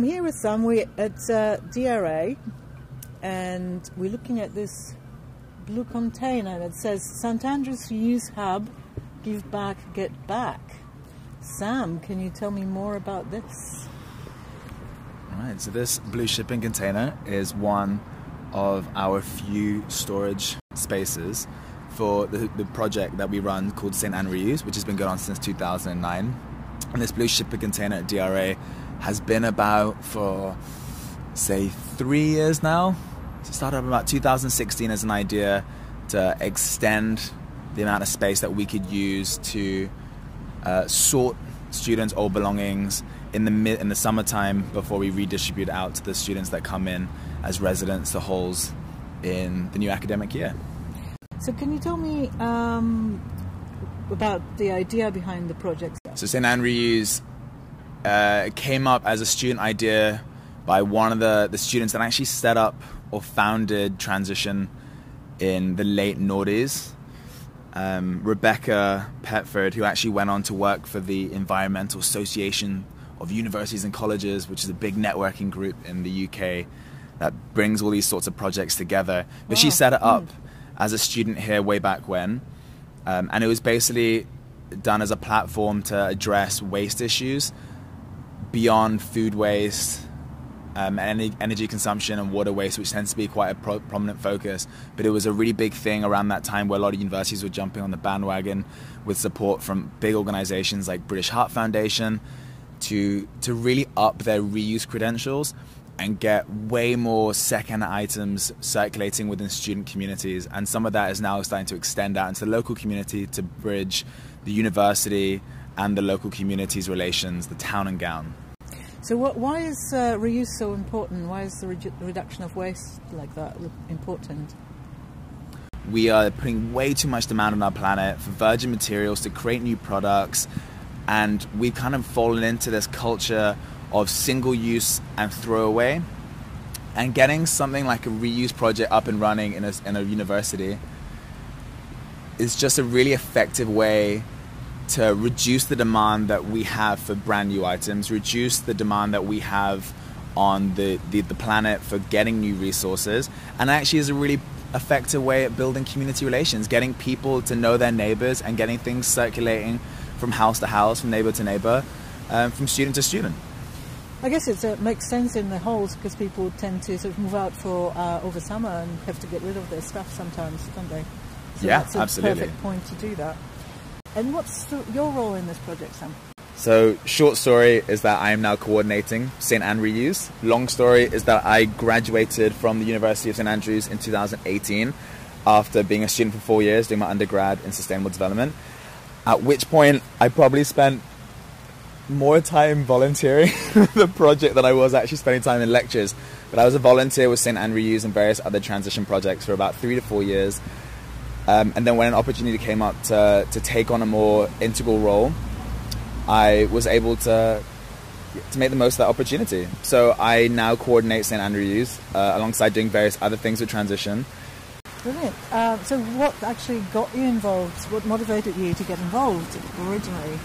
I'm here with Sam. We're at uh, DRA, and we're looking at this blue container that says St Andrews Reuse Hub, give back, get back. Sam, can you tell me more about this? All right. So this blue shipping container is one of our few storage spaces for the, the project that we run called St Anne Reuse, which has been going on since 2009. And this blue shipping container at DRA has been about for, say, three years now. So it started up about 2016 as an idea to extend the amount of space that we could use to uh, sort students' old belongings in the mid in the summertime before we redistribute out to the students that come in as residents to halls in the new academic year. So, can you tell me um, about the idea behind the project? So, St. Anne Reuse uh, came up as a student idea by one of the, the students that actually set up or founded Transition in the late noughties. Um, Rebecca Petford, who actually went on to work for the Environmental Association of Universities and Colleges, which is a big networking group in the UK that brings all these sorts of projects together. But wow. she set it up mm. as a student here way back when. Um, and it was basically done as a platform to address waste issues beyond food waste um, and energy consumption and water waste, which tends to be quite a pro- prominent focus. But it was a really big thing around that time where a lot of universities were jumping on the bandwagon with support from big organizations like British Heart Foundation to, to really up their reuse credentials and get way more second items circulating within student communities. And some of that is now starting to extend out into the local community to bridge the university and the local community's relations, the town and gown. So, what, why is uh, reuse so important? Why is the re- reduction of waste like that important? We are putting way too much demand on our planet for virgin materials to create new products, and we've kind of fallen into this culture of single use and throwaway. And getting something like a reuse project up and running in a, in a university is just a really effective way to reduce the demand that we have for brand new items, reduce the demand that we have on the, the, the, planet for getting new resources, and actually is a really effective way at building community relations, getting people to know their neighbors and getting things circulating from house to house, from neighbor to neighbor, um, from student to student. I guess it uh, makes sense in the halls because people tend to sort of move out for uh, over summer and have to get rid of their stuff sometimes, don't they? So yeah, that's a absolutely. Perfect point to do that. And what's your role in this project, Sam? So, short story is that I am now coordinating St. Anne. Long story is that I graduated from the University of St. Andrews in 2018 after being a student for four years doing my undergrad in sustainable development. At which point, I probably spent more time volunteering the project than I was actually spending time in lectures. But I was a volunteer with St. Anne and various other transition projects for about three to four years. Um, and then when an opportunity came up to, to take on a more integral role, I was able to to make the most of that opportunity. So I now coordinate St. Anne Reuse uh, alongside doing various other things with transition. Brilliant. Uh, so what actually got you involved? What motivated you to get involved originally?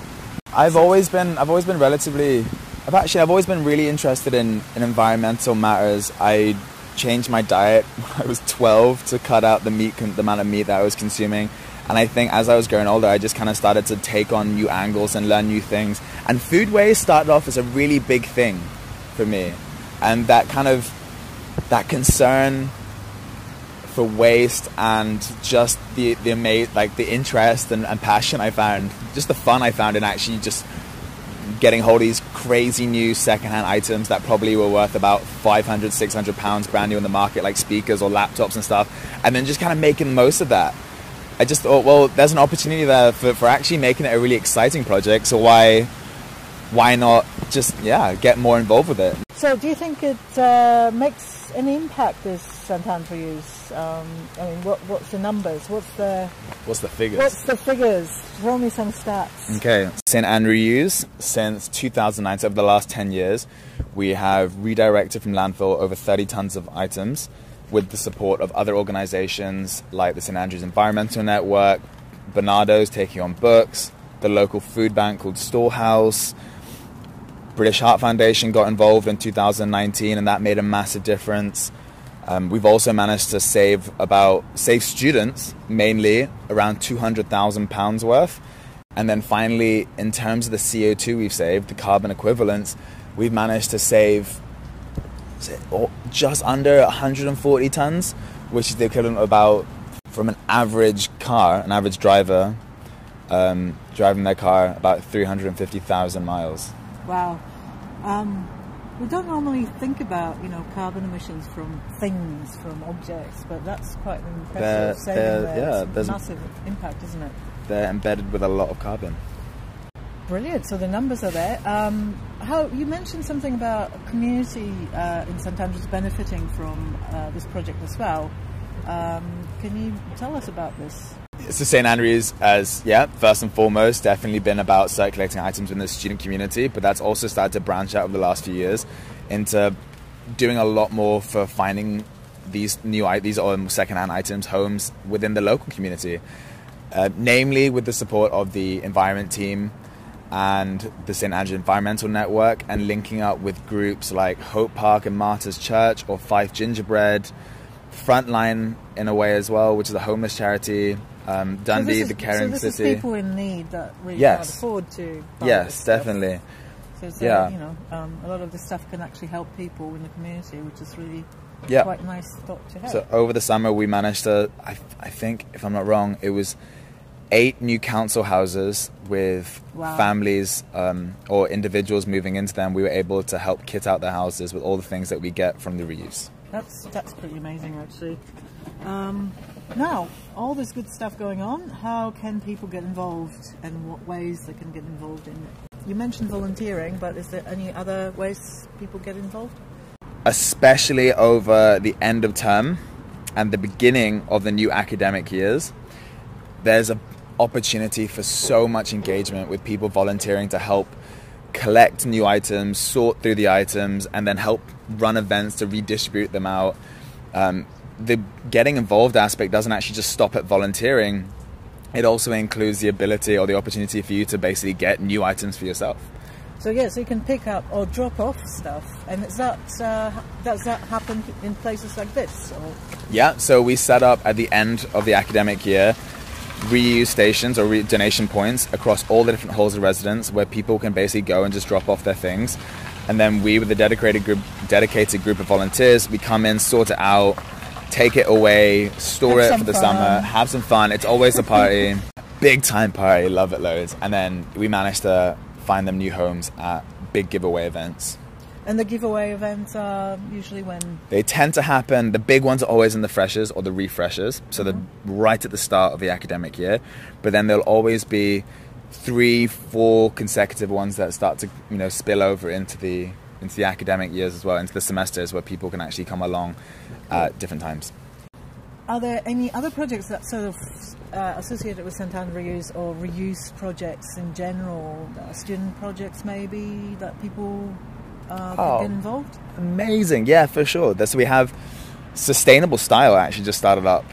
I've always been I've always been relatively I've actually I've always been really interested in, in environmental matters. I changed my diet when I was 12 to cut out the meat, the amount of meat that I was consuming. And I think as I was growing older, I just kind of started to take on new angles and learn new things. And food waste started off as a really big thing for me. And that kind of, that concern for waste and just the, the amazing, like the interest and, and passion I found, just the fun I found in actually just getting hold of these crazy new secondhand items that probably were worth about 500, 600 pounds brand new in the market, like speakers or laptops and stuff, and then just kind of making the most of that. I just thought, well, there's an opportunity there for, for actually making it a really exciting project, so why, why not just, yeah, get more involved with it? So do you think it uh, makes an impact, this St. Andrews um, I mean, what, what's the numbers? What's the what's the figures? What's the figures? Tell me some stats. Okay, St. Andrews, since 2009, so over the last 10 years, we have redirected from landfill over 30 tons of items with the support of other organizations like the St. Andrews Environmental Network, Barnardo's taking on books, the local food bank called Storehouse, British Heart Foundation got involved in 2019, and that made a massive difference. Um, we've also managed to save about save students mainly around 200,000 pounds worth, and then finally, in terms of the CO2 we've saved, the carbon equivalents, we've managed to save just under 140 tons, which is the equivalent of about from an average car, an average driver um, driving their car about 350,000 miles. Wow. Um, we don't normally think about, you know, carbon emissions from things, from objects, but that's quite an impressive they're, they're, there. Yeah, there's massive impact, isn't it? They're embedded with a lot of carbon. Brilliant. So the numbers are there. Um, how you mentioned something about a community uh, in St Andrews benefiting from uh, this project as well. Um, can you tell us about this? So St Andrews, as yeah, first and foremost, definitely been about circulating items in the student community, but that's also started to branch out over the last few years into doing a lot more for finding these new these um, secondhand items, homes within the local community, uh, namely with the support of the environment team and the St Andrews Environmental Network, and linking up with groups like Hope Park and Martyrs Church or Fife Gingerbread, Frontline in a way as well, which is a homeless charity. Um, Dundee, so the caring so this city. Is people in need that really yes. can't afford to. yes, definitely. So, so yeah. you know, um, a lot of this stuff can actually help people in the community, which is really yeah. quite a nice thought to have. So over the summer, we managed to, I, I think, if I'm not wrong, it was eight new council houses with wow. families um, or individuals moving into them. We were able to help kit out their houses with all the things that we get from the reuse. That's that's pretty amazing, actually. Um, now, all this good stuff going on, how can people get involved and what ways they can get involved in it? You mentioned volunteering, but is there any other ways people get involved? Especially over the end of term and the beginning of the new academic years, there's an opportunity for so much engagement with people volunteering to help collect new items, sort through the items, and then help run events to redistribute them out. Um, the getting involved aspect doesn't actually just stop at volunteering. It also includes the ability or the opportunity for you to basically get new items for yourself. So yeah, so you can pick up or drop off stuff, and is that uh, does that happen in places like this? Or? Yeah, so we set up at the end of the academic year reuse stations or re- donation points across all the different halls of residence where people can basically go and just drop off their things. And then we, with a dedicated group, dedicated group of volunteers, we come in, sort it out, take it away, store have it for the fun. summer, have some fun. It's always a party, big time party, love it loads. And then we managed to find them new homes at big giveaway events. And the giveaway events are usually when they tend to happen. The big ones are always in the freshers or the refreshers, so mm-hmm. they're right at the start of the academic year. But then there'll always be three, four consecutive ones that start to you know spill over into the into the academic years as well, into the semesters where people can actually come along at different times. Are there any other projects that sort of uh, associated with St Andrews or reuse projects in general, uh, student projects maybe that people uh, oh, get involved? Amazing, yeah, for sure. So we have Sustainable Style actually just started up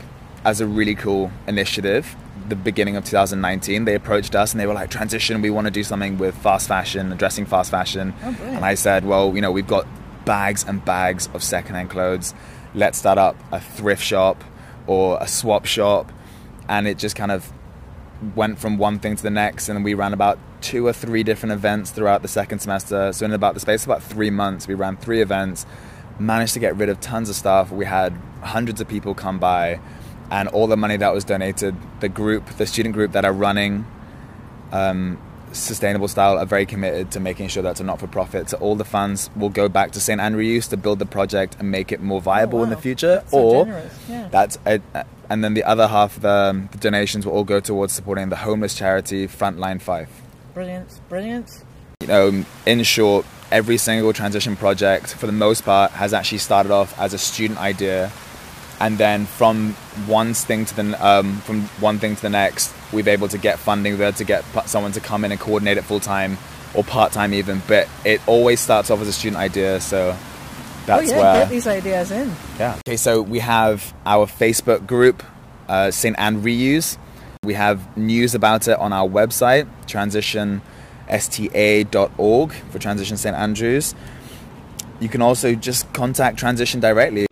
as a really cool initiative. The beginning of 2019, they approached us and they were like, "Transition, we want to do something with fast fashion, addressing fast fashion." Oh, and I said, "Well, you know, we've got bags and bags of secondhand clothes. Let's start up a thrift shop or a swap shop." And it just kind of went from one thing to the next, and we ran about two or three different events throughout the second semester. So in about the space of about three months, we ran three events, managed to get rid of tons of stuff. We had hundreds of people come by, and all the money that was donated, the group, the student group that are running um, Sustainable Style are very committed to making sure that's a not-for-profit. So all the funds will go back to St Andrews to build the project and make it more viable oh, wow. in the future. That's so or yeah. that's a, and then the other half of the, the donations will all go towards supporting the homeless charity Frontline Fife. Brilliant, brilliant. You know, in short, every single transition project, for the most part, has actually started off as a student idea, and then from one thing to the um, from one thing to the next, we've able to get funding there to get someone to come in and coordinate it full time or part time even. But it always starts off as a student idea, so that's oh, yeah, where get these ideas in. Yeah. Okay, so we have our Facebook group, uh, St Anne Reuse. We have news about it on our website, transitionsta.org for Transition St Andrews. You can also just contact Transition directly.